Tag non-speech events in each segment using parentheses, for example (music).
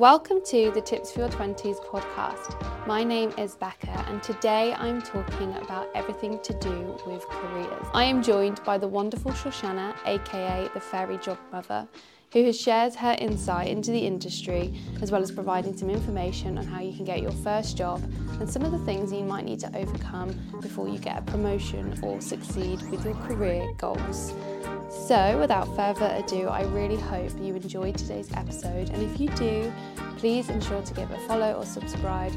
Welcome to the Tips for Your 20s podcast. My name is Becca, and today I'm talking about everything to do with careers. I am joined by the wonderful Shoshanna, aka the Fairy Job Mother, who has shared her insight into the industry as well as providing some information on how you can get your first job and some of the things you might need to overcome before you get a promotion or succeed with your career goals. So, without further ado, I really hope you enjoyed today's episode. And if you do, please ensure to give a follow or subscribe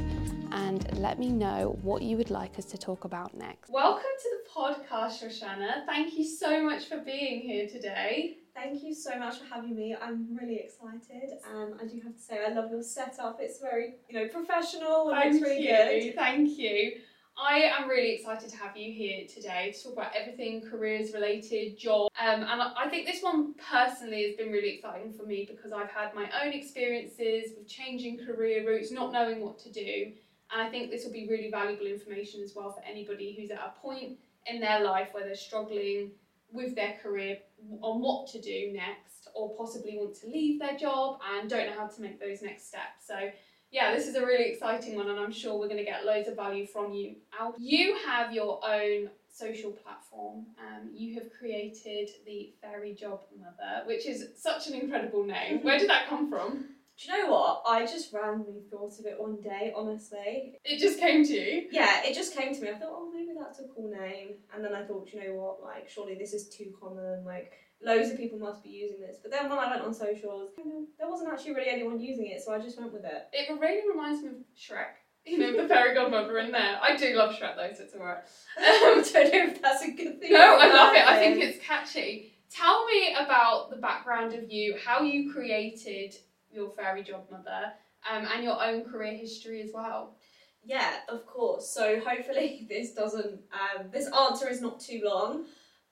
and let me know what you would like us to talk about next. Welcome to the podcast, Shoshanna. Thank you so much for being here today. Thank you so much for having me. I'm really excited, and I do have to say I love your setup. It's very, you know, professional and Thank it's really you. good. Thank you. I am really excited to have you here today to talk about everything careers related, job. Um, and I think this one personally has been really exciting for me because I've had my own experiences with changing career routes, not knowing what to do. And I think this will be really valuable information as well for anybody who's at a point in their life where they're struggling with their career on what to do next, or possibly want to leave their job and don't know how to make those next steps. So yeah, this is a really exciting one, and I'm sure we're going to get loads of value from you. Out, you have your own social platform. Um, you have created the Fairy Job Mother, which is such an incredible name. Where did that come from? (laughs) Do you know what? I just randomly thought of it one day. Honestly, It just came to you. yeah, it just came to me. I thought, oh, maybe that's a cool name, and then I thought, you know what? Like, surely this is too common. Like, loads of people must be using this. But then when I went on socials, there wasn't actually really anyone using it, so I just went with it. It really reminds me of Shrek. You know, the fairy godmother in there. I do love Shrek though, so it's alright. (laughs) I don't know if that's a good thing. No, I love it. I think it's catchy. Tell me about the background of you, how you created your fairy godmother, um, and your own career history as well. Yeah, of course. So hopefully (laughs) this doesn't um, this answer is not too long.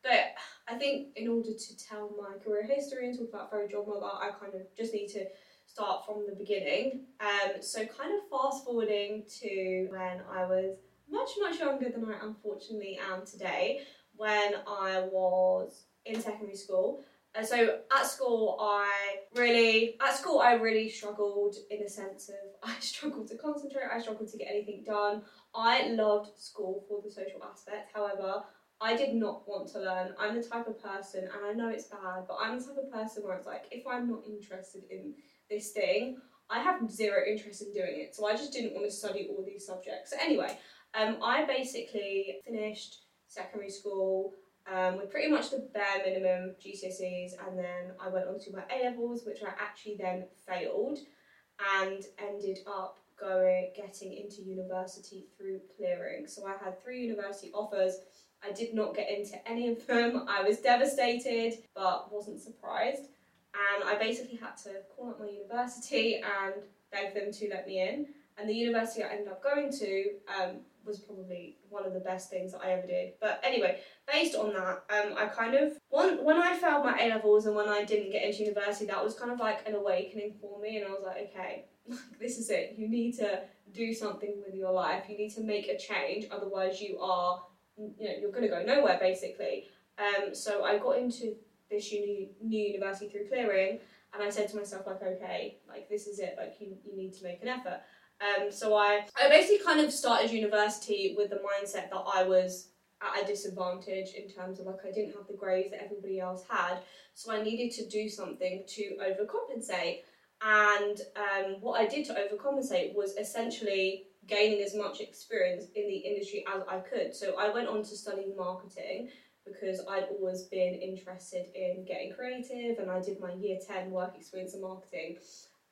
But I think in order to tell my career history and talk about Fairy Job Mother, I kind of just need to start from the beginning. Um, so kind of fast forwarding to when I was much, much younger than I unfortunately am today, when I was in secondary school. Uh, so at school, I really at school I really struggled in the sense of (laughs) I struggled to concentrate. I struggled to get anything done. I loved school for the social aspect. However, I did not want to learn. I'm the type of person, and I know it's bad, but I'm the type of person where it's like if I'm not interested in this thing, I have zero interest in doing it. So I just didn't want to study all these subjects. So anyway, um, I basically finished secondary school um, with pretty much the bare minimum GCSEs, and then I went on to my A levels, which I actually then failed, and ended up going getting into university through clearing. So I had three university offers. I did not get into any of them. I was devastated, but wasn't surprised. And I basically had to call up my university and beg them to let me in. And the university I ended up going to um, was probably one of the best things that I ever did. But anyway, based on that, um, I kind of when when I failed my A levels and when I didn't get into university, that was kind of like an awakening for me, and I was like, okay, (laughs) this is it. You need to do something with your life. You need to make a change, otherwise you are, you know, you're gonna go nowhere basically. Um, so I got into this uni, new university through clearing, and I said to myself like, okay, like this is it. Like you you need to make an effort. Um, so I, I basically kind of started university with the mindset that I was at a disadvantage in terms of like I didn't have the grades that everybody else had, so I needed to do something to overcompensate. And um, what I did to overcompensate was essentially gaining as much experience in the industry as I could. So I went on to study marketing because I'd always been interested in getting creative, and I did my year ten work experience in marketing.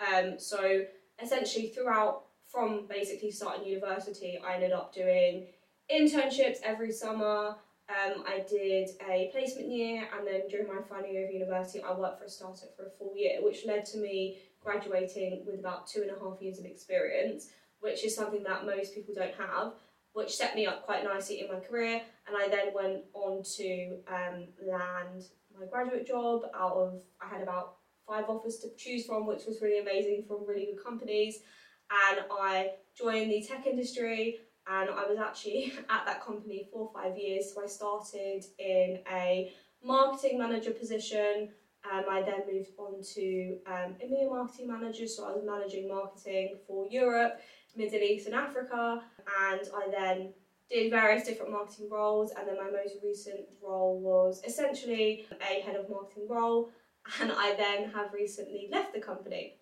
Um, so essentially throughout from basically starting university, I ended up doing internships every summer. Um, I did a placement year, and then during my final year of university, I worked for a startup for a full year, which led to me graduating with about two and a half years of experience, which is something that most people don't have, which set me up quite nicely in my career. And I then went on to um, land my graduate job out of, I had about five offers to choose from, which was really amazing from really good companies. And I joined the tech industry and I was actually (laughs) at that company for five years. So I started in a marketing manager position Um, I then moved on to um, EMEA marketing manager, so I was managing marketing for Europe, Middle East, and Africa. And I then did various different marketing roles, and then my most recent role was essentially a head of marketing role. And I then have recently left the company.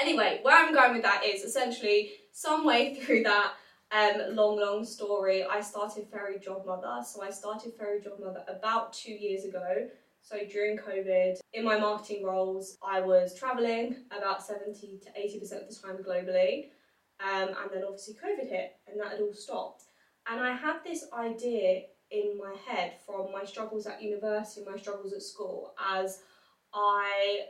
Anyway, where I'm going with that is essentially some way through that um, long, long story, I started Fairy Job Mother. So I started Fairy Job Mother about two years ago. So during COVID, in my marketing roles, I was traveling about 70 to 80% of the time globally. Um, and then obviously COVID hit and that had all stopped. And I had this idea in my head from my struggles at university, my struggles at school, as I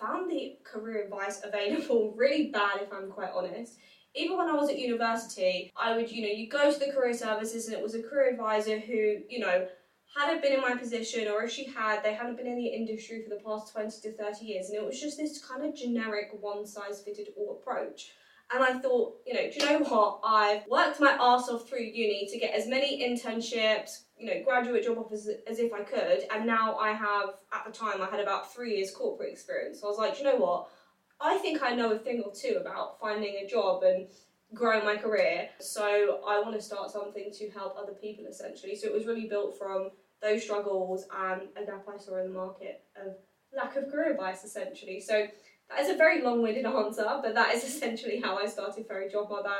found the career advice (laughs) available really bad, if I'm quite honest. Even when I was at university, I would, you know, you go to the career services and it was a career advisor who, you know, hadn't been in my position or if she had, they hadn't been in the industry for the past 20 to 30 years. And it was just this kind of generic one size fitted all approach. And I thought, you know, do you know what? I've worked my ass off through uni to get as many internships, you know, graduate job offers as if I could. And now I have, at the time, I had about three years corporate experience. So I was like, you know what? I think I know a thing or two about finding a job and growing my career. So I want to start something to help other people essentially. So it was really built from those struggles and a gap I saw in the market of lack of career advice essentially. So that is a very long-winded answer, but that is (laughs) essentially how I started Fairy Job Mother.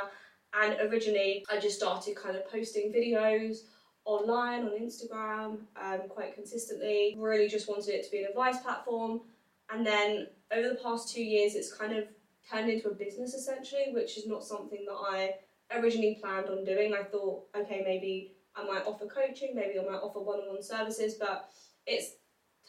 And originally, I just started kind of posting videos online on Instagram um, quite consistently. Really just wanted it to be an advice platform. And then over the past two years, it's kind of turned into a business essentially, which is not something that I originally planned on doing. I thought, okay, maybe I might offer coaching, maybe I might offer one-on-one services, but it's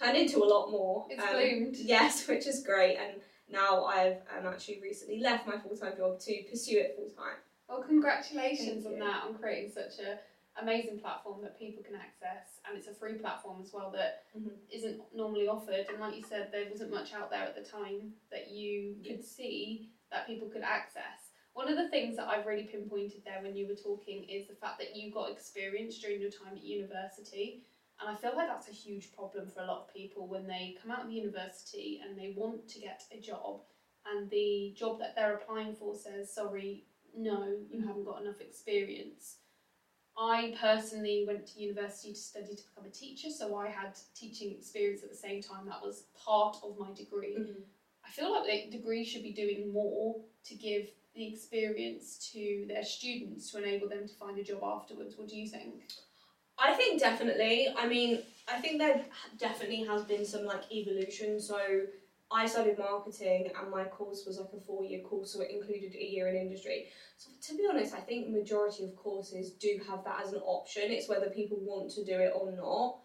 turned into a lot more. It's um, bloomed. (laughs) Yes, which is great. And now I've um, actually recently left my full time job to pursue it full time. Well, congratulations on that, on creating such a amazing platform that people can access, and it's a free platform as well that mm-hmm. not normally offered. And like you said, there wasn't much out there at the time that you could see that people could access. One of the things that I've really pinpointed there when you were talking is the fact that you got experience during your time at university. And I feel like that's a huge problem for a lot of people when they come out of the university and they want to get a job, and the job that they're applying for says, sorry, no, you haven't got enough experience. I personally went to university to study to become a teacher, so I had teaching experience at the same time. That was part of my degree. Mm-hmm. I feel like the degree should be doing more to give the experience to their students to enable them to find a job afterwards. What do you think? I think definitely. I mean, I think there definitely has been some like evolution. So I studied marketing and my course was like a four year course, so it included a year in industry. So to be honest, I think majority of courses do have that as an option. It's whether people want to do it or not.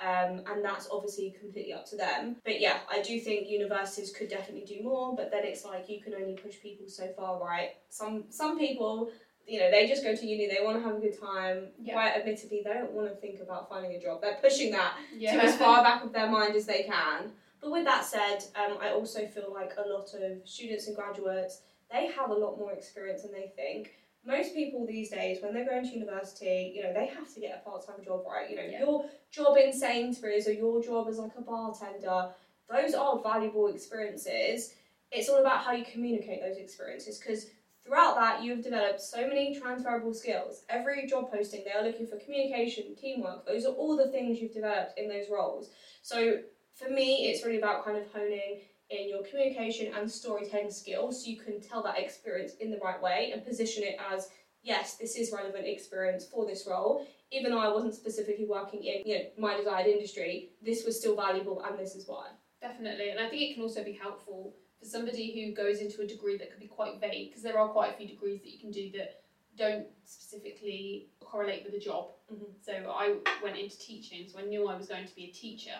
Um, and that's obviously completely up to them. But yeah, I do think universities could definitely do more, but then it's like you can only push people so far, right? Some some people, you know, they just go to uni, they want to have a good time. Yeah. Quite admittedly, they don't want to think about finding a job. They're pushing that Yeah. to as far (laughs) back of their mind as they can. But with that said, um, I also feel like a lot of students and graduates, they have a lot more experience than they think. Most people these days, when they're going to university, you know, they have to get a part-time job, right? You know, Yeah. your job in Sainsbury's or your job as like a bartender, those are valuable experiences. It's all about how you communicate those experiences because throughout that you've developed so many transferable skills. Every job posting, they are looking for communication, teamwork. Those are all the things you've developed in those roles. So for me, it's really about kind of honing in your communication and storytelling skills so you can tell that experience in the right way and position it as yes, this is relevant experience for this role. Even though I wasn't specifically working in you know, my desired industry, this was still valuable and this is why. Definitely, and I think it can also be helpful for somebody who goes into a degree that could be quite vague because there are quite a few degrees that you can do that don't specifically correlate with a job. Mhm. So I went into teaching, so I knew I was going to be a teacher.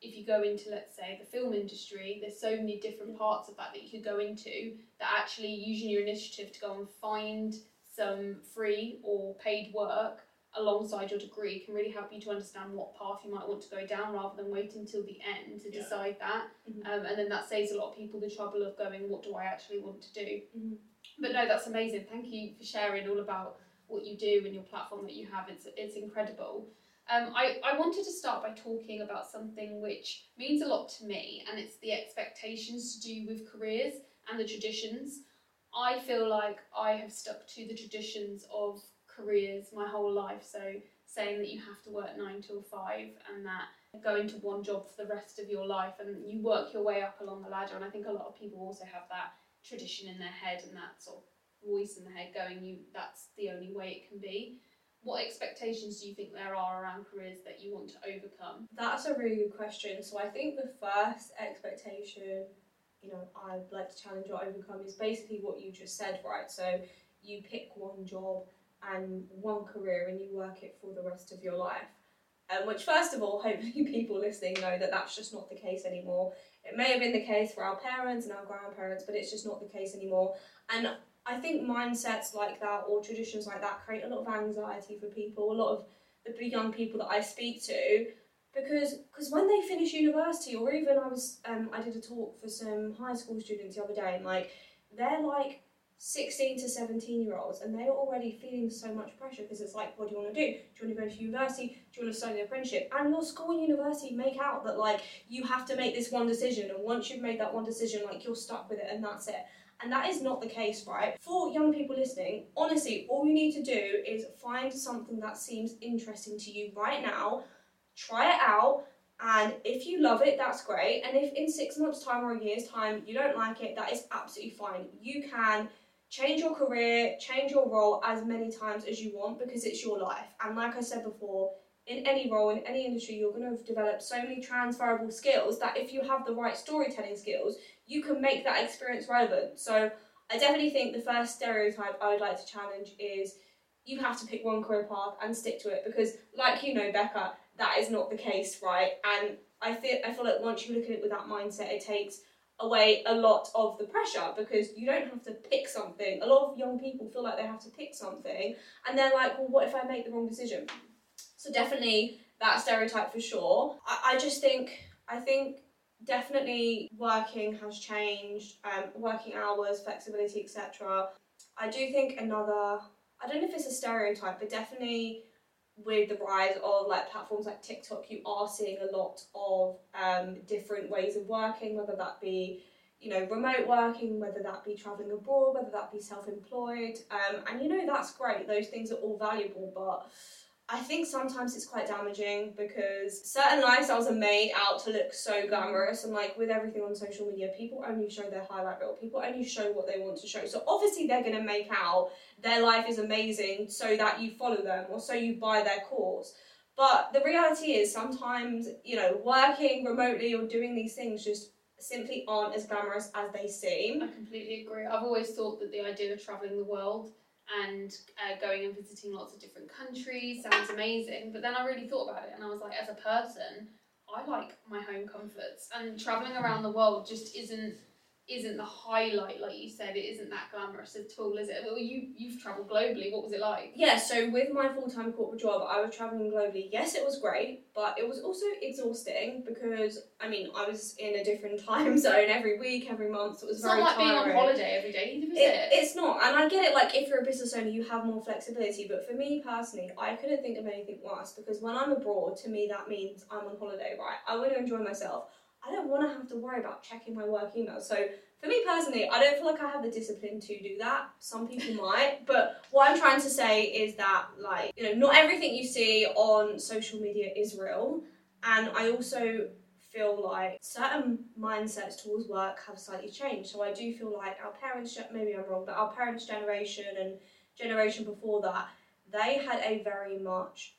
If you go into, let's say, the film industry, there's so many different parts of that that you could go into that actually using your initiative to go and find some free or paid work alongside your degree can really help you to understand what path you might want to go down rather than wait until the end to Yeah. decide that. Mhm. Um, and then that saves a lot of people the trouble of going, what do I actually want to do? Mhm. But no, that's amazing. Thank you for sharing all about what you do and your platform that you have. It's it's incredible. Um, I, I wanted to start by talking about something which means a lot to me, and it's the expectations to do with careers and the traditions. I feel like I have stuck to the traditions of careers my whole life. So, saying that you have to work nine till five and that go into one job for the rest of your life and you work your way up along the ladder. And I think a lot of people also have that tradition in their head and that sort of voice in the head going, you that's the only way it can be. What expectations do you think there are around careers that you want to overcome? That's a really good question. So I think the first expectation, you know, I'd like to challenge or overcome is basically what you just said, right? So you pick one job and one career and you work it for the rest of your life. Um, which, first of all, (laughs) hopefully people listening know that that's just not the case anymore. It may have been the case for our parents and our grandparents, but it's just not the case anymore. And I think mindsets like that or traditions like that create a lot of anxiety for people, a lot of the young people that I speak to, because because when they finish university or even I was um, I did a talk for some high school students the other day and like they're like 16 to 17 year olds and they're already feeling so much pressure because it's like what do you want to do do you want to go to university do you want to study an apprenticeship and your school and university make out that like you have to make this one decision and once you've made that one decision like you're stuck with it and that's it and that is not the case, right? For young people listening, honestly, all you need to do is find something that seems interesting to you right now, try it out, and if you love it, that's great. And if in six months' time or a year's time you don't like it, that is absolutely fine. You can change your career, change your role as many times as you want because it's your life. And like I said before, in any role, in any industry, you're going to develop so many transferable skills that if you have the right storytelling skills, you can make that experience relevant. So I definitely think the first stereotype I would like to challenge is you have to pick one career path and stick to it because, like you know, Becca, that is not the case, right? And I feel I feel like once you look at it with that mindset, it takes away a lot of the pressure because you don't have to pick something. A lot of young people feel like they have to pick something and they're like, well, what if I make the wrong decision? So definitely that stereotype for sure. I, I just think I think definitely working has changed, um, working hours, flexibility, etc. I do think another I don't know if it's a stereotype, but definitely with the rise of like platforms like TikTok, you are seeing a lot of um, different ways of working, whether that be you know remote working, whether that be traveling abroad, whether that be self-employed, um, and you know that's great. Those things are all valuable, but I think sometimes it's quite damaging because certain lifestyles are made out to look so glamorous and like with everything on social media, people only show their highlight reel. People only show what they want to show. So obviously they're gonna make out their life is amazing so that you follow them or so you buy their course. But the reality is sometimes, you know, working remotely or doing these things just simply aren't as glamorous as they seem. I completely agree. I've always thought that the idea of traveling the world and uh, going and visiting lots of different countries sounds amazing. But then I really thought about it and I was like, as a person, I like my home comforts, and traveling around the world just isn't isn't the highlight, like you said. It isn't that glamorous at all, is it? Well, you you've travelled globally. What was it like? Yeah, so with my full time corporate job, I was traveling globally. Yes, it was great, but it was also exhausting because I mean I was in a different (laughs) time zone every week, every month. So it was It's very not like being on holiday every day, either, is It, it? it's not, and I get it. Like, if you're a business owner, you have more flexibility. But for me personally, I couldn't think of anything worse because when I'm abroad, to me that means I'm on holiday, right? I want to enjoy myself. I don't want to have to worry about checking my work email. So for me personally, I don't feel like I have the discipline to do that. Some people (laughs) might, but what I'm trying to say is that, like, you know, not everything you see on social media is real, and I also feel like certain mindsets towards work have slightly changed. So I do feel like our parents, maybe I'm wrong, but our parents' generation and generation before that, they had a very much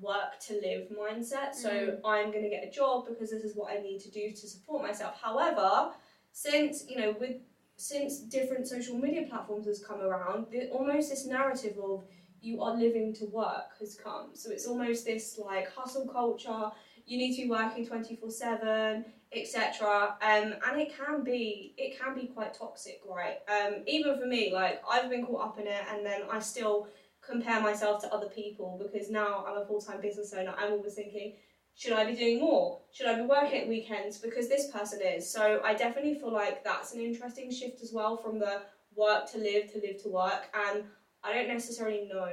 work to live mindset. So Mm. I'm going to get a job because this is what I need to do to support myself. However, since you know with since different social media platforms has come around, the, almost this narrative of you are living to work has come. So it's almost this like hustle culture. You need to be working twenty four seven, etc. Um, and it can be it can be quite toxic, right? Um, even for me, like I've been caught up in it, and then I still compare myself to other people because now I'm a full time business owner. I'm always thinking, should I be doing more? Should I be working at weekends because this person is? So I definitely feel like that's an interesting shift as well from the work to live to live to work. And I don't necessarily know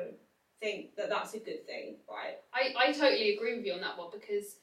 think that that's a good thing, right? I, I totally agree with you on that one because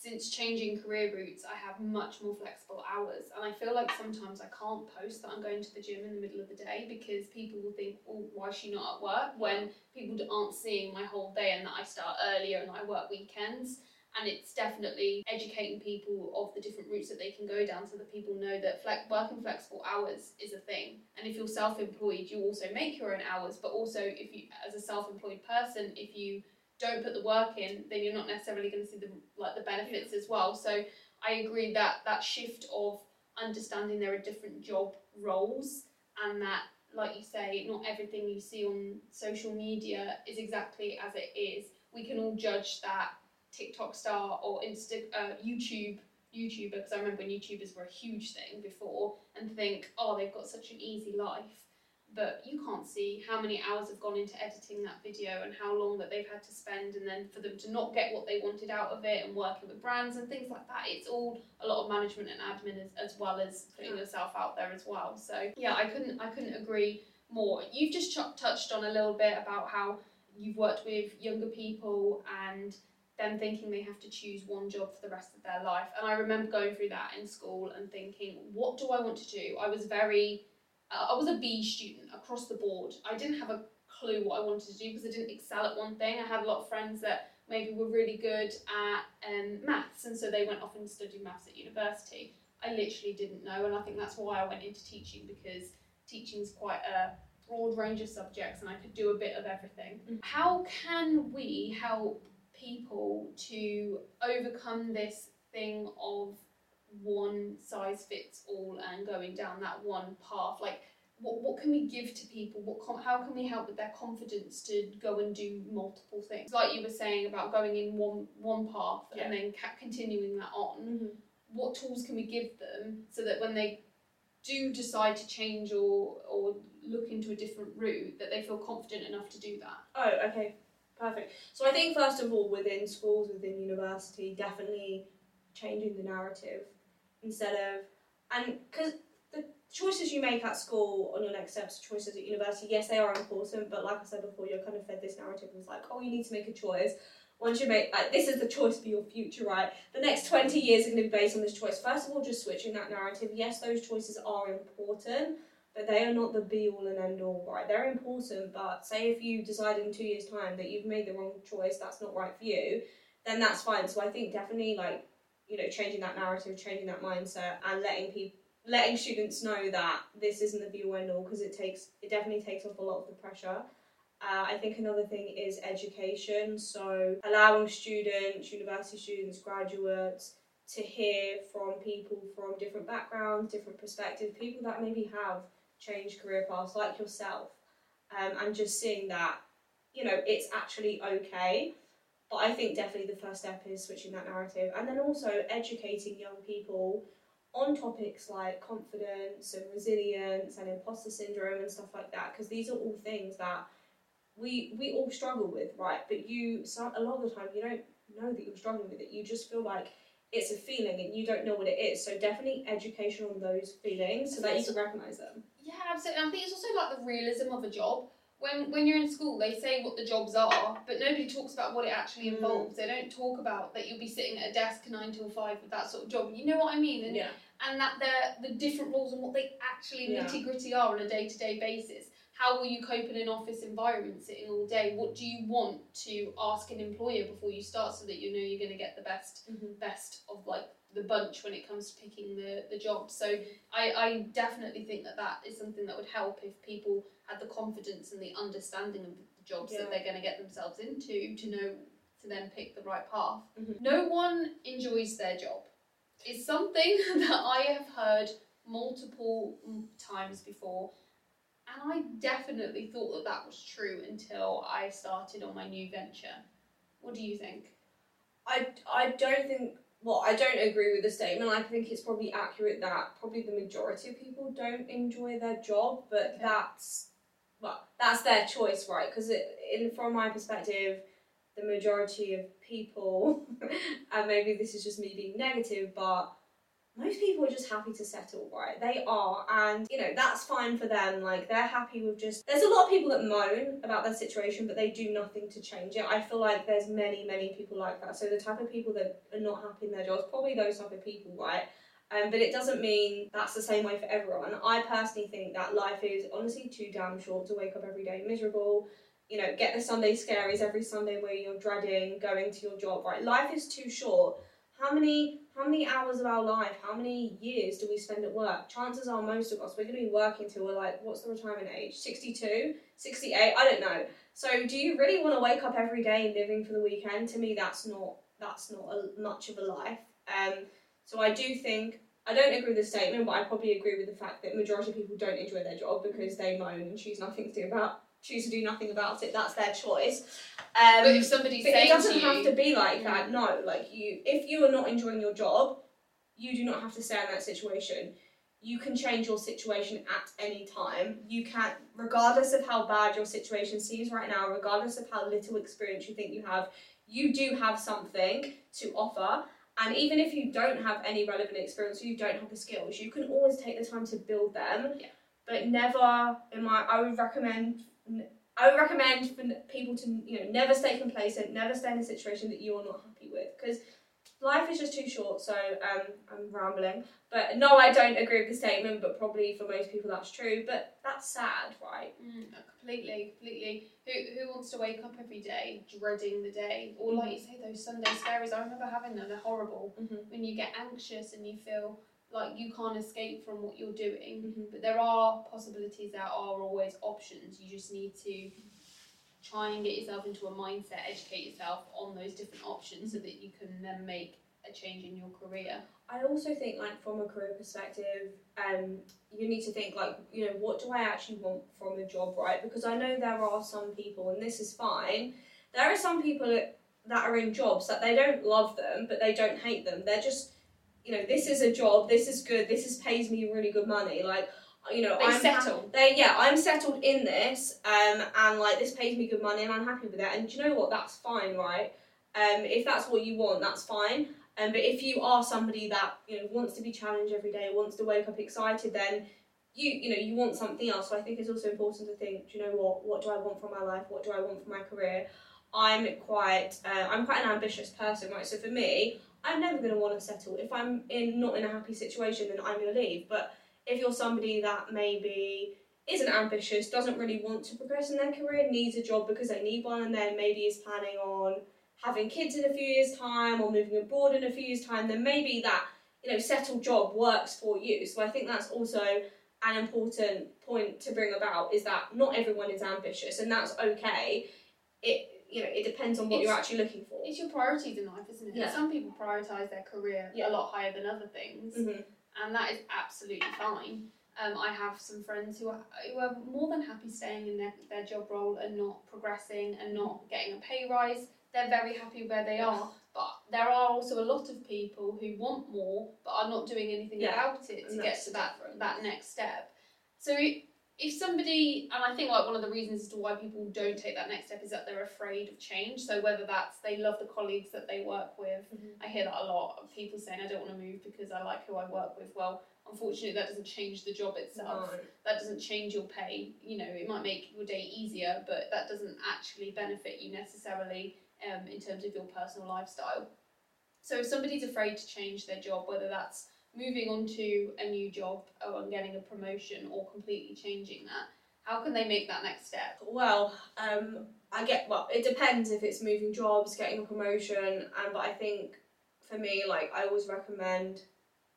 since changing career routes, I have much more flexible hours. And I feel like sometimes I can't post that I'm going to the gym in the middle of the day because people will think, oh, why is she not at work? When people aren't seeing my whole day and that I start earlier and I work weekends. And it's definitely educating people of the different routes that they can go down so that people know that flex- working flexible hours is a thing. And if you're self employed, you also make your own hours, but also if you, as a self employed person, if you don't put the work in, then you're not necessarily going to see the like the benefits as well. So I agree that that shift of understanding there are different job roles and that like you say not everything you see on social media is exactly as it is we can all judge that tiktok star or insta uh, youtube youtuber because i remember when youtubers were a huge thing before and think oh they've got such an easy life but you can't see how many hours have gone into editing that video and how long that they've had to spend and then for them to not get what they wanted out of it and working with brands and things like that it's all a lot of management and admin as, as well as putting yourself out there as well. So yeah i couldn't i couldn't agree more. You've just ch- touched on a little bit about how you've worked with younger people and them thinking they have to choose one job for the rest of their life and i remember going through that in school and thinking what do i want to do? I was very I was a B student across the board. I didn't have a clue what I wanted to do because I didn't excel at one thing. I had a lot of friends that maybe were really good at um, maths, and so they went off and studied maths at university. I literally didn't know, and I think that's why I went into teaching because teaching is quite a broad range of subjects, and I could do a bit of everything. Mhm. How can we help people to overcome this thing of one size fits all and going down that one path like what, what can we give to people what com- how can we help with their confidence to go and do multiple things like you were saying about going in one one path Yeah. and then ca- continuing that on Mm-hmm. what tools can we give them so that when they do decide to change or or look into a different route that they feel confident enough to do that Oh, okay, perfect. So I think first of all, within schools, within university, definitely changing the narrative instead of and because the choices you make at school on your next steps, choices at university, yes, they are important. But like I said before, you're kind of fed this narrative of like, oh, you need to make a choice. Once you make like this is the choice for your future, right? The next twenty years are going to be based on this choice. First of all, just switching that narrative. Yes, those choices are important, but they are not the be all and end all, right? They're important, but say if you decide in two years' time that you've made the wrong choice, that's not right for you, then that's fine. So I think definitely like, you know, changing that narrative, changing that mindset, and letting people, letting students know that this isn't the be all end all because it takes, it definitely takes off a lot of the pressure. Uh, I think another thing is education. So allowing students, university students, graduates to hear from people from different backgrounds, different perspectives, people that maybe have changed career paths like yourself, um, and just seeing that, you know, it's actually okay. But I think definitely the first step is switching that narrative, and then also educating young people on topics like confidence and resilience and imposter syndrome and stuff like that, because these are all things that we we all struggle with, right? But you, some, a lot of the time, you don't know that you're struggling with it. You just feel like it's a feeling and you don't know what it is. So definitely education on those feelings so that you can recognize them. Yeah, absolutely. And I think it's also like the realism of a job. When when you're in school, they say what the jobs are, but nobody talks about what it actually Mm. involves. They don't talk about that you'll be sitting at a desk nine till five with that sort of job. You know what I mean? And Yeah. and that they're the different roles and what they actually Yeah. nitty gritty are on a day to day basis. How will you cope in an office environment sitting all day? What do you want to ask an employer before you start so that you know you're going to get the best Mhm. best of like the bunch when it comes to picking the, the job. So I, I definitely think that that is something that would help if people had the confidence and the understanding of the jobs Yeah. that they're going to get themselves into to know to then pick the right path. Mhm. No one enjoys their job. It's something (laughs) that I have heard multiple mm, times before. And I definitely thought that that was true until I started on my new venture. What do you think? I, I don't think well I don't agree with the statement. I think it's probably accurate that probably the majority of people don't enjoy their job, but Okay. that's well that's their choice, right? Because in from my perspective, the majority of people, (laughs) and maybe this is just me being negative, but most people are just happy to settle, right? They are, and you know, that's fine for them. Like, they're happy with just. There's a lot of people that moan about their situation, but they do nothing to change it. I feel like there's many, many people like that. So, the type of people that are not happy in their jobs, probably those type of people, right? Um, but it doesn't mean that's the same way for everyone. I personally think that life is honestly too damn short to wake up every day miserable. You know, get the Sunday scaries every Sunday where you're dreading going to your job. Right, life is too short. How many how many hours of our life, how many years do we spend at work? Chances are most of us we're going to be working till we're like, what's the retirement age? 62, 68, I don't know. So do you really want to wake up every day living for the weekend? To me, that's not that's not a, much of a life. Um, so I do think I don't agree with the statement, but I probably agree with the fact that majority of people don't enjoy their job because they moan and choose nothing to do about choose to do nothing about it. That's their choice. Um, but if somebody's but saying it doesn't you, have to be like that. No, like you, if you are not enjoying your job, you do not have to stay in that situation. You can change your situation at any time. You can, regardless of how bad your situation seems right now, regardless of how little experience you think you have, you do have something to offer and even if you don't have any relevant experience or you don't have the skills, you can always take the time to build them. Yeah. But never, in my, I would recommend, I would recommend for people to, you know, never stay complacent, never stay in a situation that you are not happy with, because life is just too short. So um, I'm rambling, but no, I don't agree with the statement. But probably for most people that's true. But that's sad, right? Mm, completely, completely. Who who wants to wake up every day dreading the day, or like you say, those Sunday scaries? I remember having them. They're horrible. Mm-hmm. When you get anxious and you feel like you can't escape from what you're doing, Mm-hmm. but there are possibilities. There are always options. You just need to try and get yourself into a mindset, educate yourself on those different options, so that you can then make a change in your career. I also think, like, from a career perspective, um, you need to think, like, you know, what do I actually want from a job, right? Because I know there are some people, and this is fine, there are some people that, that are in jobs that they don't love them, but they don't hate them. They're just, you know, this is a job, this is good, this is pays me really good money. Like, you know, They I'm settle. they yeah, I'm settled in this, um, and like this pays me good money, and I'm happy with that. And do you know what? That's fine, right? Um, if that's what you want, that's fine. Um, but if you are somebody that you know wants to be challenged every day, wants to wake up excited, then you you know you want something else. So I think it's also important to think, do you know what? What do I want from my life? What do I want from my career? I'm quite uh, I'm quite an ambitious person, right? So for me, I'm never going to want to settle. If I'm in not in a happy situation, then I'm going to leave. But if you're somebody that maybe isn't ambitious, doesn't really want to progress in their career, needs a job because they need one, and then maybe is planning on having kids in a few years' time or moving abroad in a few years' time, then maybe that you know settled job works for you. So I think that's also an important point to bring about is that not everyone is ambitious, and that's okay. It you know it depends on what It's- you're actually looking for. It's your priorities in life, isn't it? Yeah. Some people prioritise their career Yeah. a lot higher than other things, Mhm. and that is absolutely fine. Um, I have some friends who are, who are more than happy staying in their, their job role and not progressing and not getting a pay rise. They're very happy where they are. But there are also a lot of people who want more but are not doing anything Yeah, about it to and get to that different. that next step. So if somebody, and I think like one of the reasons as to why people don't take that next step is that they're afraid of change. So whether that's they love the colleagues that they work with, Mhm. I hear that a lot of people saying I don't want to move because I like who I work with. Well, unfortunately, that doesn't change the job itself. No. That doesn't change your pay. You know, it might make your day easier, but that doesn't actually benefit you necessarily um, in terms of your personal lifestyle. So if somebody's afraid to change their job, whether that's moving on to a new job or getting a promotion or completely changing that, how can they make that next step? Well, um, I get well. It depends if it's moving jobs, getting a promotion, and but I think for me, like I always recommend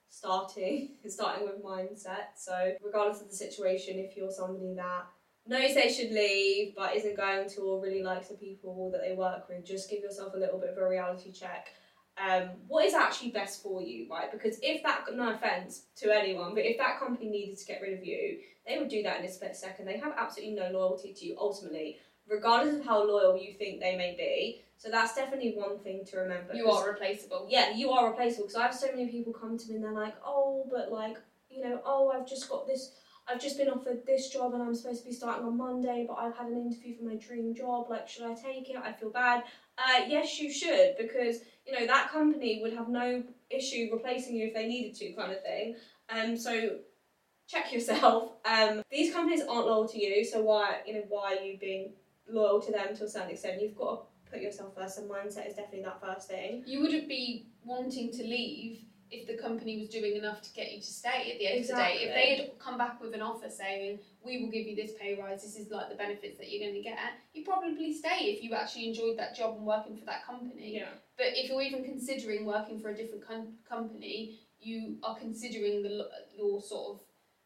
starting (laughs) starting with mindset. So regardless of the situation, if you're somebody that knows they should leave but isn't going to or really likes the people that they work with, just give yourself a little bit of a reality check. Um, what is actually best for you, right? Because if that, no offense to anyone, but if that company needed to get rid of you, they would do that in a split second. They have absolutely no loyalty to you ultimately, regardless of how loyal you think they may be. So that's definitely one thing to remember. You are replaceable. yeah, you are replaceable. Because I have so many people come to me and they're like, oh, but like, you know, oh, I've just got this, I've just been offered this job and I'm supposed to be starting on Monday, but I've had an interview for my dream job. Like, should I take it? I feel bad. Uh, yes, you should, because you know that company would have no issue replacing you if they needed to, kind of thing. Um, so check yourself. (laughs) Um, these companies aren't loyal to you, so why you know why are you being loyal to them to a certain extent? You've got to put yourself first, and mindset is definitely that first thing. You wouldn't be wanting to leave if the company was doing enough to get you to stay at the end Exactly. of the day. If they had come back with an offer saying, we will give you this pay rise, this is like the benefits that you're going to get, you'd probably stay if you actually enjoyed that job and working for that company. Yeah. But if you're even considering working for a different com- company, you are considering the your sort of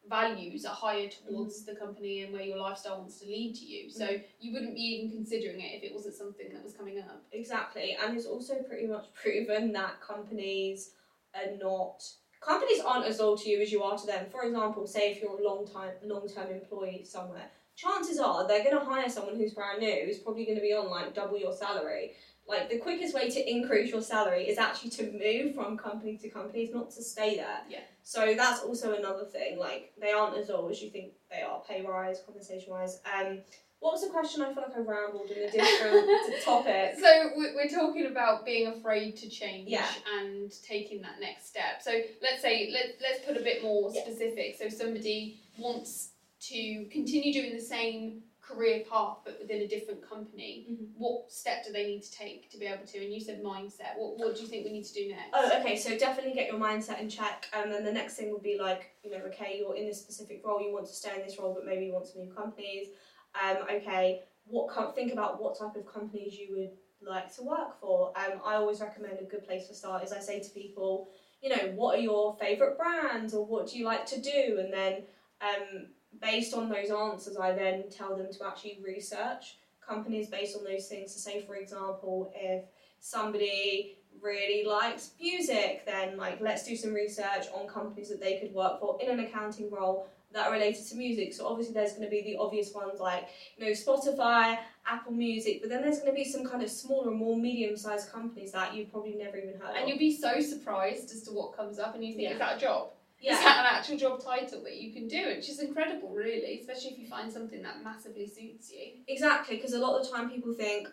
values are higher mm-hmm. towards the company and where your lifestyle wants to lead to you. So mm-hmm. you wouldn't be even considering it if it wasn't something that was coming up. Exactly, and it's also pretty much proven that companies are not companies aren't as loyal to you as you are to them. For example, say if you're a long time long term employee somewhere, chances are they're going to hire someone who's brand new, who's probably going to be on like double your salary. Like the quickest way to increase your salary is actually to move from company to company, it's not to stay there. Yeah. So that's also another thing. Like they aren't as loyal as you think they are, pay rise, compensation wise. Um, what was the question? I feel like I rambled in the different (laughs) topics. So we- we're talking about being afraid to change Yeah. and taking that next step. So let's say let let's put a bit more Yeah. specific. So somebody wants to continue doing the same career path but within a different company. Mhm. What step do they need to take to be able to? And you said mindset. What what do you think we need to do next? Oh, okay. So definitely get your mindset in check, and then the next thing would be like, you know, okay, you're in this specific role, you want to stay in this role, but maybe you want to move companies. Um, okay, what com- think about what type of companies you would like to work for. Um, I always recommend a good place to start is I say to people, you know, what are your favorite brands or what do you like to do, and then um, based on those answers, I then tell them to actually research companies based on those things. So, say for example, if somebody really likes music, then like let's do some research on companies that they could work for in an accounting role that are related to music. So obviously there's going to be the obvious ones like you know Spotify, Apple Music, but then there's going to be some kind of smaller, more medium-sized companies that you've probably never even heard of. and of. you'll be so surprised as to what comes up, and you think, Yeah. is that a job? Yeah. Is that an actual job title that you can do? Which is incredible, really, especially if you find something that massively suits you. exactly. Because a lot of the time people think.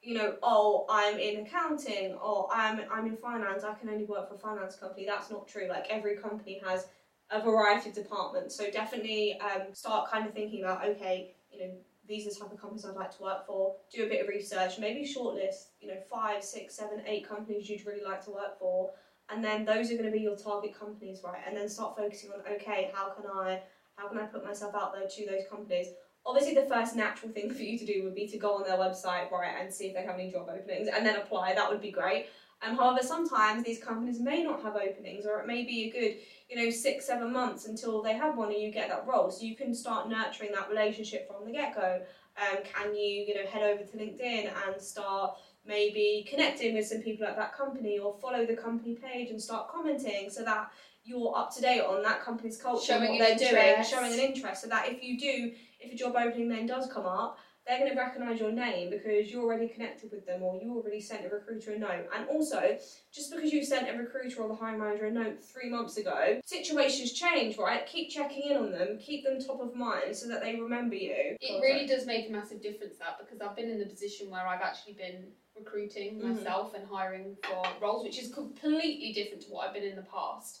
You know, oh, I'm in accounting, or I'm I'm in finance. I can only work for a finance company. That's not true. Like every company has a variety of departments. So definitely um, start kind of thinking about okay, you know, these are the type of companies I'd like to work for. Do a bit of research, maybe shortlist, you know, five, six, seven, eight companies you'd really like to work for, and then those are going to be your target companies, right? And then start focusing on okay, how can I how can I put myself out there to those companies? Obviously, the first natural thing (laughs) for you to do would be to go on their website, right, and see if they have any job openings, and then apply. That would be great. Um, however, sometimes these companies may not have openings, or it may be a good you know, six, seven months until they have one and you get that role. So you can start nurturing that relationship from the get go. Um, can you, you know, head over to LinkedIn and start maybe connecting with some people at that company or follow the company page and start commenting so that you're up to date on that company's culture and Showing what they're doing, interest. showing an interest so that if you do, if a job opening then does come up, they're going to recognise your name because you're already connected with them or you already sent a recruiter a note. And also, just because you sent a recruiter or the hiring manager a note three months ago, situations change, right? Keep checking in on them, keep them top of mind so that they remember you. It really does make a massive difference that because I've been in the position where I've actually been recruiting Mhm. myself and hiring for roles, which is completely different to what I've been in the past.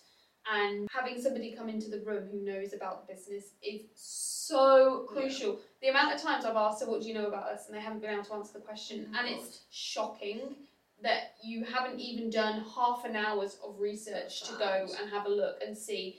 And having somebody come into the room who knows about the business is so crucial. The amount of times I've asked, "So, what do you know about us?" and they haven't been able to answer the question, Oh and it's shocking that you haven't even done half an hour's of research to go and have a look and see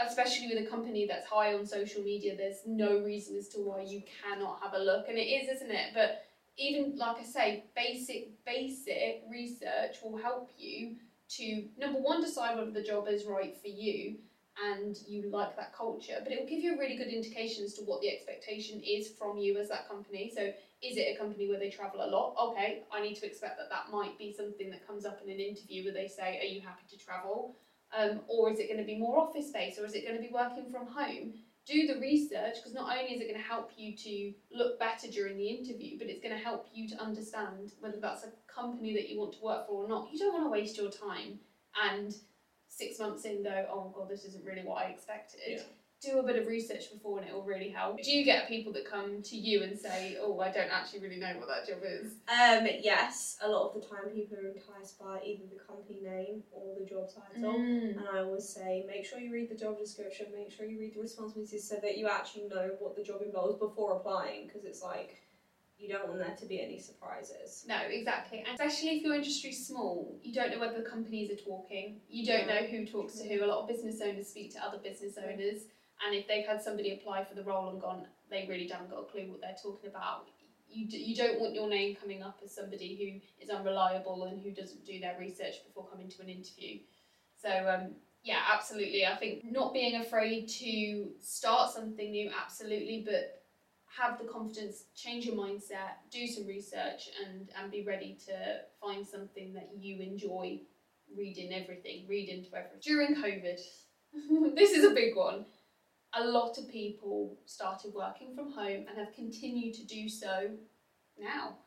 especially with a company that's high on social media, there's no reason as to why you cannot have a look, and it is, isn't it? But even like I say, basic basic research will help you to number one decide whether the job is right for you and you like that culture, but it will give you a really good indication as to what the expectation is from you as that company. So is it a company where they travel a lot? Okay, I need to expect that that might be something that comes up in an interview where they say, "Are you happy to travel?" Um, or is it going to be more office space, or is it going to be working from home? Do the research because not only is it going to help you to look better during the interview, but it's going to help you to understand whether that's a company that you want to work for or not. You don't want to waste your time and six months in go, oh god, this isn't really what I expected. Yeah. Do a bit of research before and it will really help. Do you get people that come to you and say, "Oh, I don't actually really know what that job is"? Um, yes, a lot of the time people are enticed by either the company name or the job title. Mm. And I always say, make sure you read the job description, make sure you read the responsibilities so that you actually know what the job involves before applying because it's like you don't want there to be any surprises. No, exactly. And especially if your industry's small, you don't know whether the companies are talking. You don't Yeah. know who talks to who. A lot of business owners speak to other business owners, and if they've had somebody apply for the role and gone, they really haven't got a clue what they're talking about. You, d- you don't want your name coming up as somebody who is unreliable and who doesn't do their research before coming to an interview. So um, yeah, absolutely. I think not being afraid to start something new, absolutely, but have the confidence, change your mindset, do some research, and and be ready to find something that you enjoy reading everything, read into everything. During COVID, (laughs) this is a big one. A lot of people started working from home and have continued to do so now.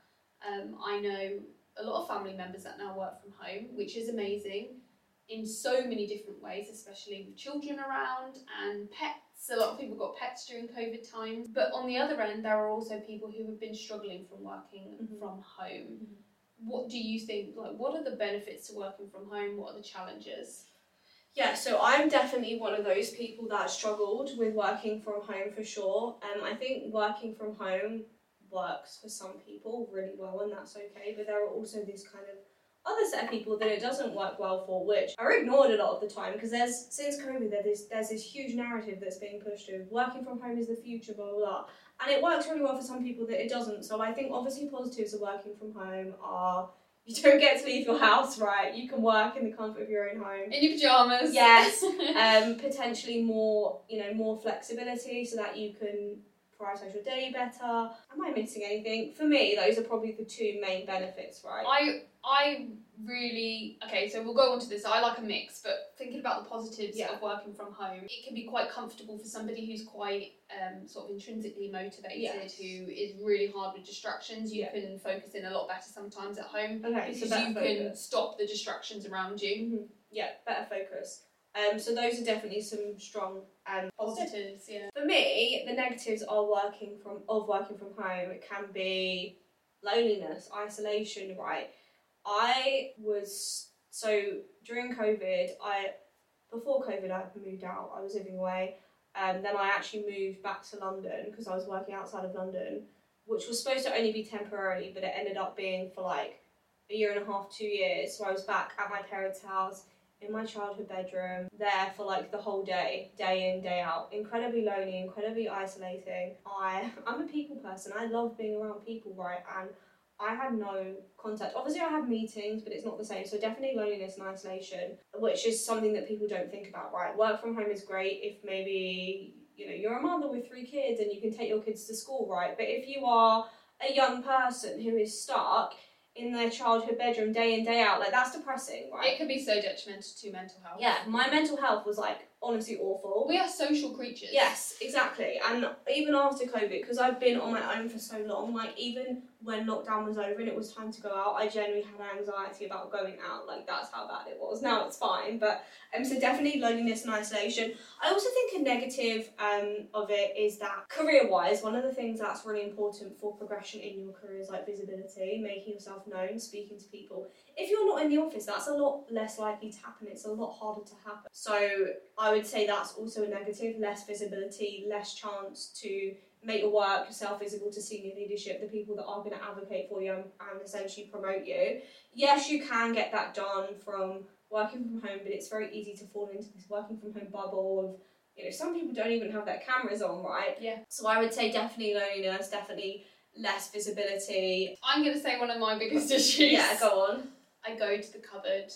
Um, I know a lot of family members that now work from home, which is amazing in so many different ways, especially with children around and pets. A lot of people got pets during COVID times. But on the other end, there are also people who have been struggling from working Mhm. from home. Mhm. What do you think? Like, what are the benefits to working from home? What are the challenges? Yeah, so I'm definitely one of those people that struggled with working from home for sure. Um, I think working from home works for some people really well, and that's okay. But there are also this kind of other set of people that it doesn't work well for, which are ignored a lot of the time because there's since COVID there's this, there's this huge narrative that's being pushed of working from home is the future, blah blah blah, and it works really well for some people that it doesn't. So I think obviously positives of working from home are you don't get to leave your house, right? You can work in the comfort of your own home In your pajamas? Yes. (laughs) um, potentially more, you know, more flexibility so that you can prioritize your day better. Am I missing anything? For me, those are probably the two main benefits, right? I I really okay. So we'll go on to this. I like a mix, but thinking about the positives Yeah. of working from home, it can be quite comfortable for somebody who's quite um, sort of intrinsically motivated, Yes. who is really hard with distractions. You Yeah. can focus in a lot better sometimes at home okay, because better you can stop the distractions around you. Mhm. Yeah, better focus. Um, so those are definitely some strong positives. Positives, yeah. For me, the negatives are working from of working from home. It can be loneliness, isolation, right? I was so during COVID, I before COVID I moved out, I was living away. Um, then I actually moved back to London because I was working outside of London, which was supposed to only be temporarily, but it ended up being for like a year and a half, two years. So I was back at my parents' house in my childhood bedroom, there for like the whole day, day in, day out. Incredibly lonely, incredibly isolating. I I'm a people person. I love being around people, right? And I had no contact. Obviously, I have meetings, but it's not the same. So definitely loneliness and isolation, which is something that people don't think about, right? Work from home is great if maybe you know you're a mother with three kids and you can take your kids to school, right? But if you are a young person who is stuck in their childhood bedroom day in day out, like that's depressing, right? It can be so detrimental to mental health. Yeah, my mental health was like honestly awful. We are social creatures. Yes, exactly. And even after COVID, because I've been on my own for so long, like even when lockdown was over and it was time to go out, I generally had anxiety about going out. Like that's how bad it was. Now it's fine, but um, so definitely loneliness and isolation. I also think a negative um of it is that career-wise, one of the things that's really important for progression in your career is like visibility, making yourself known, speaking to people. If you're not in the office, that's a lot less likely to happen. It's a lot harder to happen. So I would say that's also a negative, less visibility, less chance to make your work yourself visible to senior leadership, the people that are going to advocate for you and, and essentially promote you. Yes, you can get that done from working from home, but it's very easy to fall into this working from home bubble of, you know, some people don't even have their cameras on, right? Yeah. So I would say definitely loneliness, definitely less visibility. I'm going to say one of my biggest issues. Yeah, go on. I go to the cupboard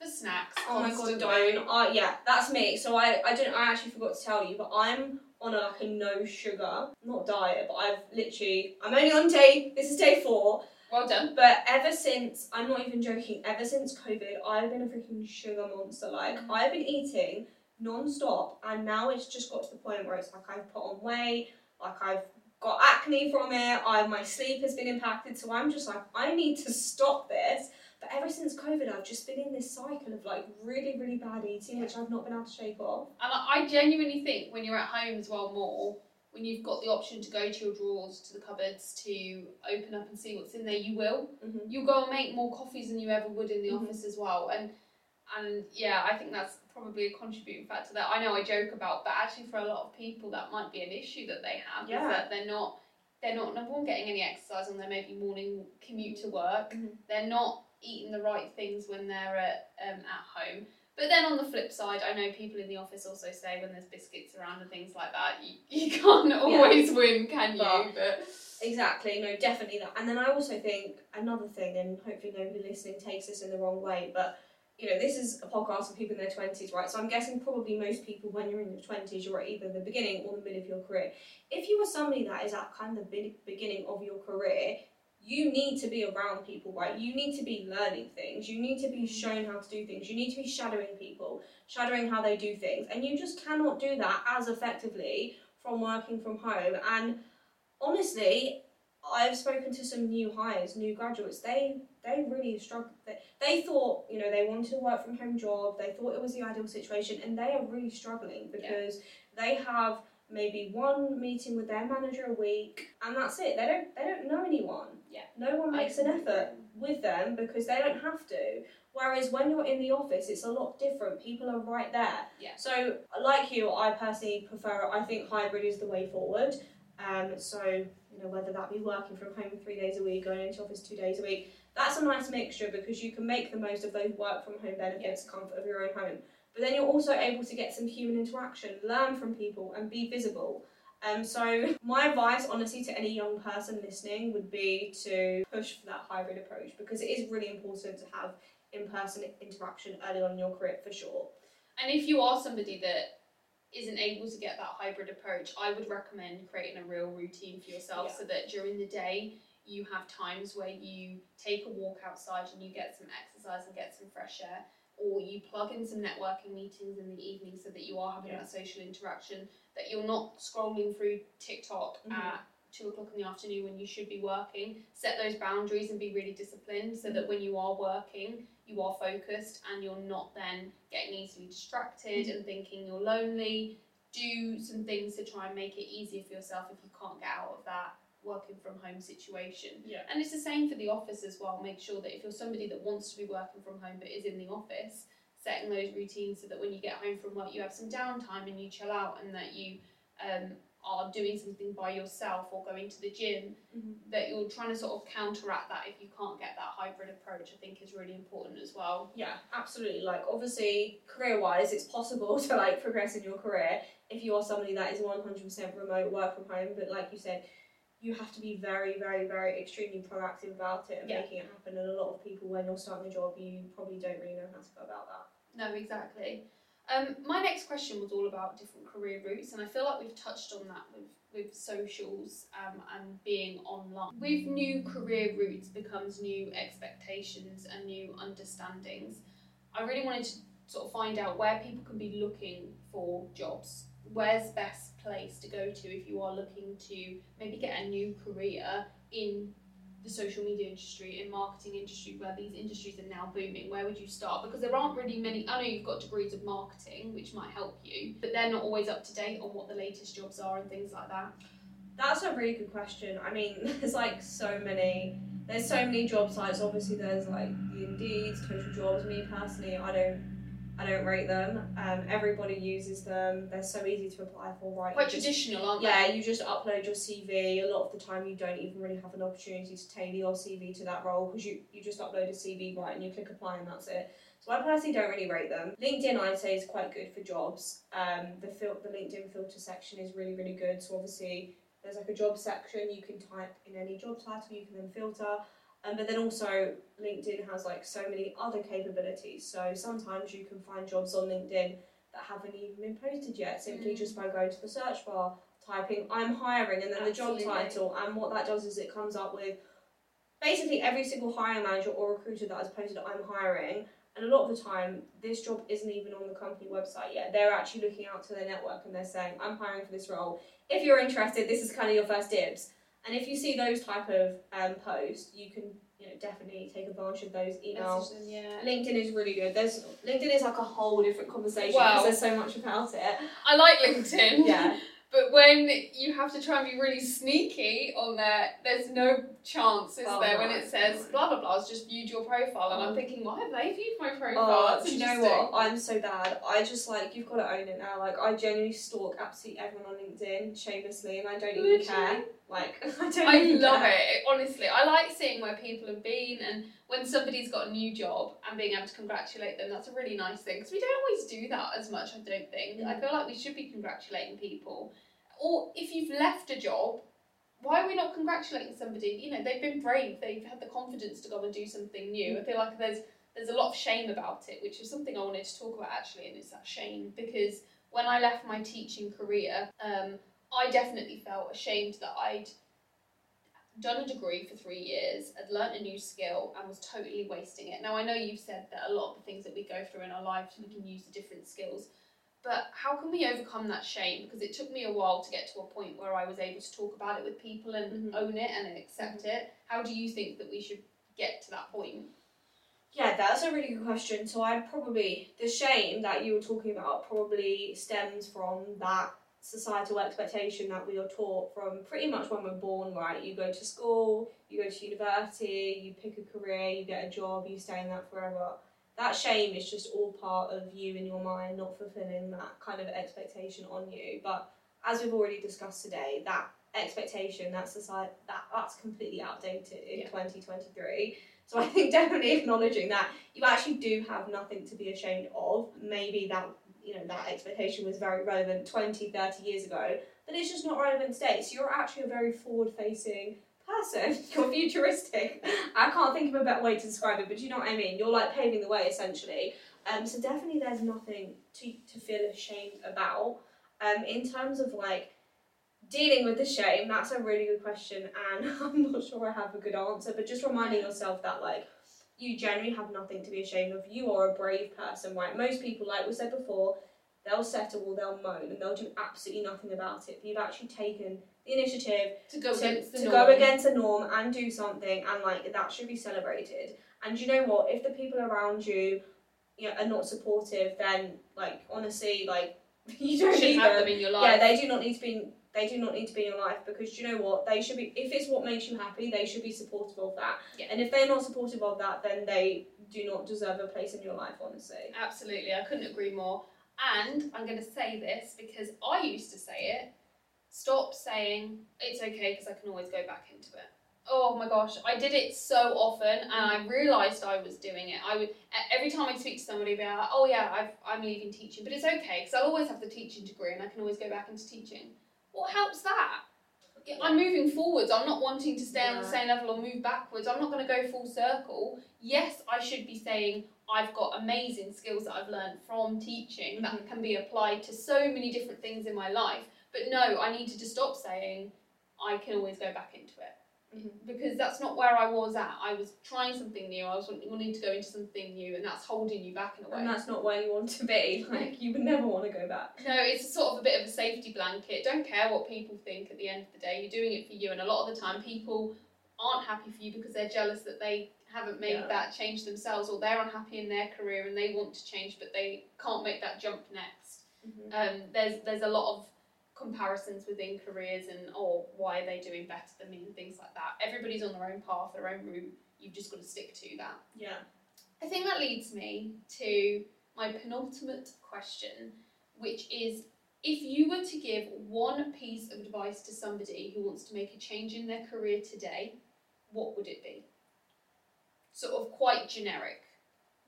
for snacks. Oh my god, don't. Uh, yeah, that's me. So I, I didn't. I actually forgot to tell you, but I'm on a, like a no sugar, not diet, but I've literally. I'm only on day. This is day four. Well done. But ever since, I'm not even joking. Ever since COVID, I've been a freaking sugar monster. Like Mm. I've been eating non-stop, and now it's just got to the point where it's like I've put on weight. Like I've got acne from it. I my sleep has been impacted. So I'm just like I need to stop this But ever since COVID, I've just been in this cycle of like really, really bad eating, which I've not been able to shake off. And I genuinely think when you're at home as well more, when you've got the option to go to your drawers, to the cupboards, to open up and see what's in there, you will. Mm-hmm. You'll go and make more coffees than you ever would in the Mhm. office as well. And and yeah, I think that's probably a contributing factor that I know I joke about, but actually for a lot of people that might be an issue that they have Yeah. is that they're not they're not number one getting any exercise on their maybe morning commute to work. Mhm. They're not eating the right things when they're at um, at home. But then on the flip side, I know people in the office also say when there's biscuits around and things like that, you, (laughs) you can't always win, can you? But- But Exactly, no, definitely that. And then I also think another thing, and hopefully nobody listening takes this in the wrong way, but you know, this is a podcast for people in their twenties, right? So I'm guessing probably most people when you're in your twenties, you're at either the beginning or the middle of your career. If you are somebody that is at kind of the beginning of your career, you need to be around people, right? You need to be learning things. You need to be mm-hmm. shown how to do things. You need to be shadowing people, shadowing how they do things, and you just cannot do that as effectively from working from home. And honestly, I've spoken to some new hires, new graduates. They they really struggled. They, they thought you know they wanted a work from home job. They thought it was the ideal situation, and they are really struggling because they have maybe one meeting with their manager a week, and that's it. They don't they don't know anyone. Yeah. no one makes an effort with them because they don't have to. Whereas when you're in the office, it's a lot different. People are right there. Yeah. So, like you, I personally prefer. I think hybrid is the way forward. Um, so you know whether that be working from home three days a week, going into office two days a week, that's a nice mixture because you can make the most of those work from home benefits, comfort of your own home. But then you're also able to get some human interaction, learn from people, and be visible. Um, so (laughs) my advice, honestly, to any young person listening would be to push for that hybrid approach because it is really important to have in-person interaction early on in your career for sure. And if you are somebody that isn't able to get that hybrid approach, I would recommend creating a real routine for yourself Yeah. so that during the day you have times where you take a walk outside and you get some exercise and get some fresh air, or you plug in some networking meetings in the evening so that you are having Yeah. that social interaction, that you're not scrolling through TikTok Mhm. at two o'clock in the afternoon when you should be working. Set those boundaries and be really disciplined so that when you are working, you are focused and you're not then getting easily distracted and thinking you're lonely. Do some things to try and make it easier for yourself if you can't get out of that working from home situation. Yeah. And it's the same for the office as well. Make sure that if you're somebody that wants to be working from home but is in the office, setting those routines so that when you get home from work, you have some downtime and you chill out and that you um, are doing something by yourself or going to the gym, Mhm. that you're trying to sort of counteract that if you can't get that hybrid approach, I think is really important as well. Yeah, absolutely. Like obviously, career-wise, it's possible (laughs) to like progress in your career if you are somebody that is one hundred percent remote, work from home. But like you said, you have to be very, very, very extremely proactive about it and Yeah. making it happen. And a lot of people, when you're starting a job, you probably don't really know how to go about that. No, exactly. Um, my next question was all about different career routes, and I feel like we've touched on that with, with socials um, and being online. With new career routes becomes new expectations and new understandings. I really wanted to sort of find out where people can be looking for jobs. Where's best place to go to if you are looking to maybe get a new career in the social media industry and marketing industry where these industries are now booming where would you start because there aren't really many i know you've got degrees of marketing which might help you but they're not always up to date on what the latest jobs are and things like that That's a really good question. I mean, (laughs) there's like so many. There's so many job sites. Obviously, there's like the Indeed, Total Jobs. Me personally, I don't, I don't rate them. Um, everybody uses them. They're so easy to apply for. Right? quite just- traditional aren't Yeah, they Yeah, you just upload your CV. A lot of the time, you don't even really have an opportunity to tailor your CV to that role because you, you just upload a CV right and you click apply and that's it. So I personally don't really rate them. LinkedIn, I'd say, is quite good for jobs. Um, the fil- the LinkedIn filter section is really really good. So obviously, there's like a job section. You can type in any job title. You can then filter. Um, but then also LinkedIn has like so many other capabilities. So sometimes you can find jobs on LinkedIn that haven't even been posted yet. Simply Mm. just by going to the search bar typing I'm hiring and then the job title and what that does is it comes up with basically every single hiring manager or recruiter that has posted I'm hiring and a lot of the time this job isn't even on the company website yet. They're actually looking out to their network and they're saying I'm hiring for this role. If you're interested this is kind of your first dibs and if you see those type of um, posts you can you know, definitely take advantage of those emails. Yeah. LinkedIn is really good. There's LinkedIn is like a whole different conversation Wow. because there's so much about it. I like LinkedIn. Yeah. (laughs) But when you have to try and be really sneaky on there, there's no chance, is Oh, there, when it says blah blah blah, has just viewed your profile, and I'm Oh. thinking, why have they viewed my oh, profile? Oh, do you know what? I'm so bad. I just like you've got to own it now. Like I genuinely stalk absolutely everyone on LinkedIn shamelessly, and I don't even care. Like (laughs) I don't. I love care. it. Honestly, I like seeing where people have been, and when somebody's got a new job and being able to congratulate them. That's a really nice thing because we don't always do that as much. I don't think. I Mm. feel like we should be congratulating people, or if you've left a job. Why are we not congratulating somebody? You know, they've been brave. They've had the confidence to go and do something new. I feel like there's there's a lot of shame about it, which is something I wanted to talk about actually, and it's that shame because when I left my teaching career, um, I definitely felt ashamed that I'd done a degree for three years, had learnt a new skill, and was totally wasting it. Now, I know you've said that a lot of the things that we go through in our lives, we can use the different skills, but how can we overcome that shame? Because it took me a while to get to a point where I was able to talk about it with people and Mhm. own it and accept it. How do you think that we should get to that point? Yeah, that's a really good question. So I probably the shame that you were talking about probably stems from that societal expectation that we are taught from pretty much when we're born, right? You go to school, you go to university, you pick a career, you get a job, you stay in that forever. That shame is just all part of you in your mind not fulfilling that kind of expectation on you. But as we've already discussed today, that expectation, that society that that's completely outdated in Yeah. 2023. So I think (laughs) definitely acknowledging that you actually do have nothing to be ashamed of. Maybe that you know that expectation was very relevant 20, 30 years ago, but it's just not relevant today. So you're actually a very forward facing person. (laughs) You're futuristic. I can't think of a better way to describe it, but you know what I mean? You're like paving the way essentially. Um, so definitely there's nothing to, to feel ashamed about. Um, in terms of like dealing with the shame, that's a really good question, and (laughs) I'm not sure I have a good answer. But just reminding yourself that like you generally have nothing to be ashamed of. You are a brave person, right? Most people, like we said before, they'll settle or they'll moan and they'll do absolutely nothing about it. But you've actually taken the initiative To go to, against the to norm. go against the norm and do something, and like that should be celebrated. And you know what? If the people around you, you know, are not supportive, then like honestly, like (laughs) you don't should need have them. them in your life. Yeah, they do not need to be. They do not need to be in your life because you know what? They should be. If it's what makes you happy, they should be supportive of that. Yeah. And if they're not supportive of that, then they do not deserve a place in your life. Honestly. Absolutely, I couldn't agree more. And I'm going to say this because I used to say it. Stop saying it's okay because I can always go back into it. Oh my gosh, I did it so often, and I realised I was doing it. I would every time I speak to somebody, about, like, "Oh yeah, I've, I'm leaving teaching, but it's okay because I'll always have the teaching degree, and I can always go back into teaching." What helps that? I'm moving forwards. I'm not wanting to stay on the same level or move backwards. I'm not going to go full circle. Yes, I should be saying I've got amazing skills that I've learned from teaching that Mhm. can be applied to so many different things in my life. But no, I needed to stop saying I can always go back into it Mhm. because that's not where I was at. I was trying something new. I was wanting to go into something new, and that's holding you back in a way. And that's not where you want to be. (laughs) Like you would never want to go back. No, it's sort of a bit of a safety blanket. Don't care what people think at the end of the day. You're doing it for you, and a lot of the time, people aren't happy for you because they're jealous that they haven't made Yeah. that change themselves, or they're unhappy in their career and they want to change, but they can't make that jump next. Um, there's there's a lot of comparisons within careers and oh why are they doing better than me and things like that. Everybody's on their own path, their own route. You've just got to stick to that. Yeah. I think that leads me to my penultimate question, which is if you were to give one piece of advice to somebody who wants to make a change in their career today, what would it be? Sort of quite generic.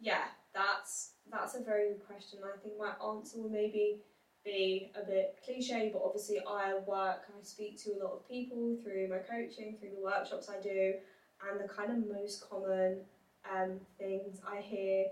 Yeah, that's that's a very good question. I think my answer will maybe be a bit cliche, but obviously I work and I speak to a lot of people through my coaching, through the workshops I do, and the kind of most common um, things I hear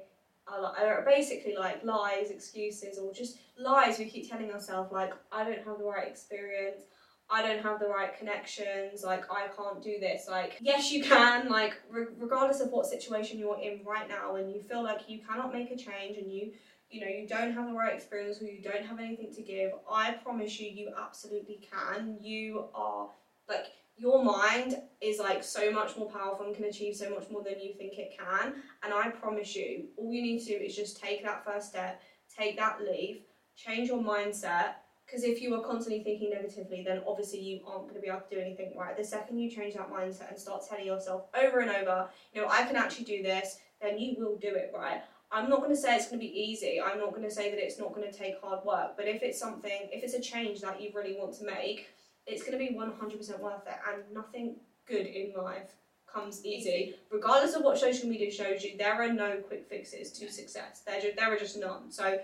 are, are basically like lies, excuses, or just lies we keep telling ourselves, like, I don't have the right experience. I don't have the right connections, like I can't do this. Like, yes, you can, like, re- regardless of what situation you're in right now, and you feel like you cannot make a change and you, you know, you don't have the right experience or you don't have anything to give, I promise you, you absolutely can. You are, like, your mind is like so much more powerful and can achieve so much more than you think it can. And I promise you, all you need to do is just take that first step, take that leap, change your mindset. Because if you are constantly thinking negatively, then obviously you aren't going to be able to do anything right. The second you change that mindset and start telling yourself over and over, you know, I can actually do this, then you will do it right. I'm not going to say it's going to be easy. I'm not going to say that it's not going to take hard work. But if it's something, if it's a change that you really want to make, it's going to be 100% worth it. And nothing good in life comes easy. Regardless of what social media shows you, there are no quick fixes to success. There, ju- there are just none. So,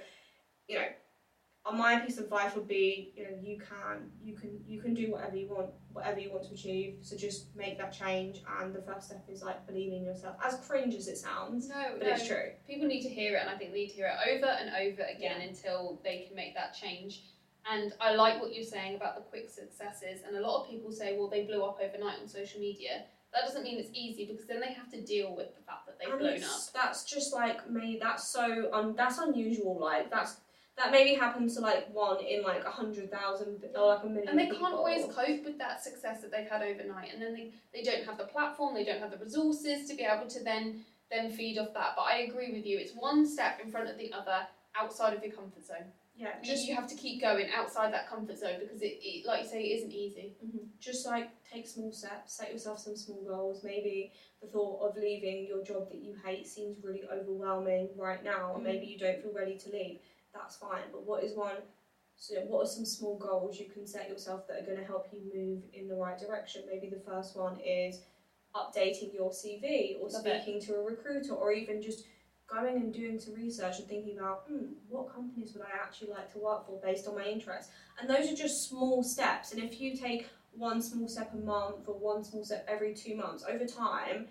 you know, my piece of advice would be, you know, you can, you can, you can do whatever you want, whatever you want to achieve. So just make that change. And the first step is like believing in yourself. As cringe as it sounds, No, but no. it's true. People need to hear it, and I think they need to hear it over and over again until they can make that change. And I like what you're saying about the quick successes. And a lot of people say, well, they blew up overnight on social media. That doesn't mean it's easy because then they have to deal with the fact that they've And blown up. That's just like me. That's so um. That's unusual. Like that's that maybe happens to like one in like a hundred thousand or like a million. And they people. can't always cope with that success that they've had overnight, and then they, they don't have the platform, they don't have the resources to be able to then then feed off that. But I agree with you; it's one step in front of the other, outside of your comfort zone. Yeah, just you have to keep going outside that comfort zone because it, it like you say, it isn't easy. mhm. just like take small steps. Set yourself some small goals. Maybe the thought of leaving your job that you hate seems really overwhelming right now, and Mhm. maybe you don't feel ready to leave. That's fine. But what is one? So what are some small goals you can set yourself that are going to help you move in the right direction? Maybe the first one is updating your CV or Love it. speaking to a recruiter or even just going and doing some research and thinking about hmm, what companies would I actually like to work for based on my interests. And those are just small steps. And if you take one small step a month or one small step every two months over time,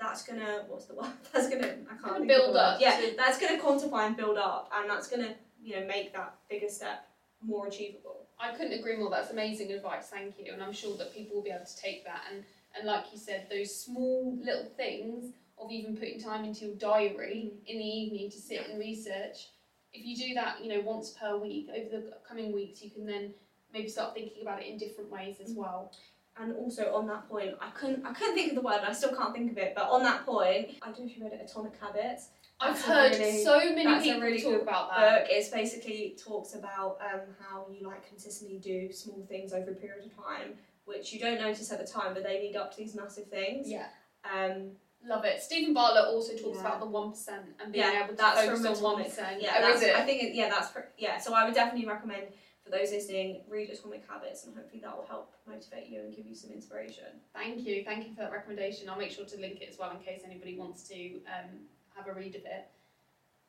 that's gonna what's the word? (laughs) That's gonna I can't Gonna think build of the word. up Yeah, to- that's gonna quantify and build up, and that's gonna you know make that bigger step more achievable. I couldn't agree more. That's amazing advice. Thank you. And I'm sure that people will be able to take that. And, and like you said, those small little things of even putting time into your diary in the evening to sit and research. If you do that, you know, once per week over the coming weeks, you can then maybe start thinking about it in different ways as Mhm. well. And also on that point, I couldn't I couldn't think of the word. I still can't think of it. But on that point, I don't know if you read it, Atomic Habits. I've heard really- so many that's a really talk good about that. book. It's basically talks about um, how you like consistently do small things over a period of time, which you don't notice at the time, but they lead up to these massive things. Yeah. Um, Love it. Steven Bartlett also talks Yeah. about the one percent and being yeah, able to that's focus from on one Yeah, oh, that's, is it? I think it, yeah, that's pr- yeah. So I would definitely recommend for those listening, read Atomic Habits, and hopefully that will help motivate you and give you some inspiration. Thank you, thank you for that recommendation. I'll make sure to link it as well in case anybody wants to um, have a read of it.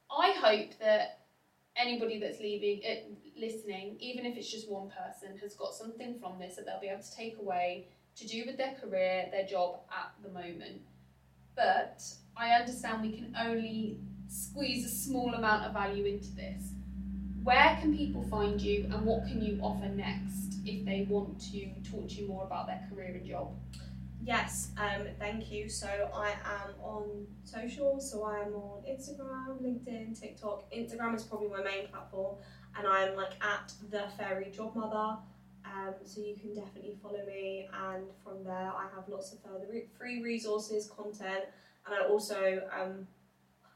I hope that anybody that's leaving, uh, listening, even if it's just one person, has got something from this that they'll be able to take away to do with their career, their job at the moment. But I understand we can only squeeze a small amount of value into this. Where can people find you, and what can you offer next if they want to talk to you more about their career and job? Yes, um, thank you. So I am on social, so I am on Instagram, LinkedIn, TikTok. Instagram is probably my main platform, and I am like at the fairy job mother. Um, so you can definitely follow me, and from there I have lots of further re- free resources, content, and I also um,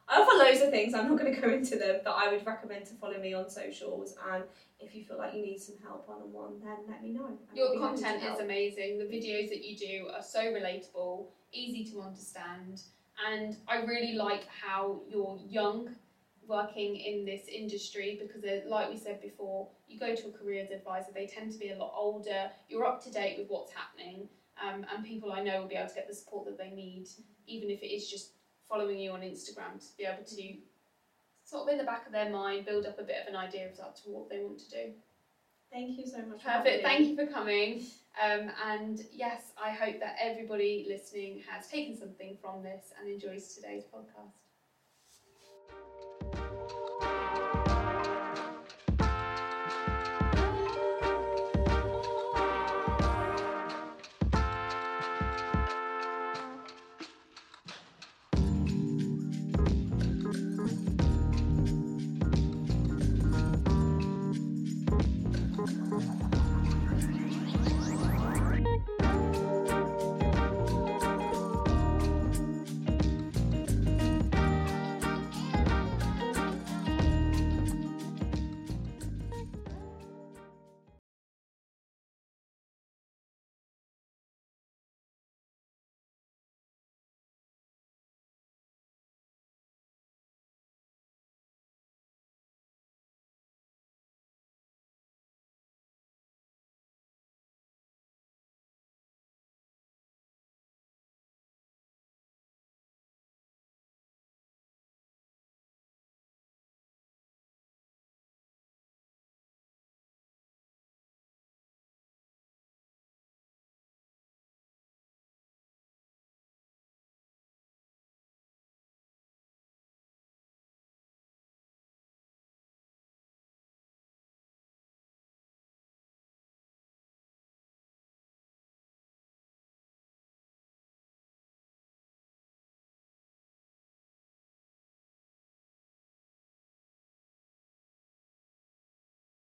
I offer loads of things. I'm not going (laughs) to go into them, but I would recommend to follow me on socials. And if you feel like you need some help one on one, then let me know. I'll Your be happy to content is amazing. The videos that you do are so relatable, easy to understand, and I really like how you're young working in this industry because, uh, like we said before, you go to a careers advisor, they tend to be a lot older, you're up to date with what's happening, um, and people I know will be able to get the support that they need, even if it is just following you on Instagram to be able to sort of in the back of their mind build up a bit of an idea as to what they want to do. Thank you so much. Perfect. Thank you for coming. Um, and yes, I hope that everybody listening has taken something from this and enjoys today's podcast.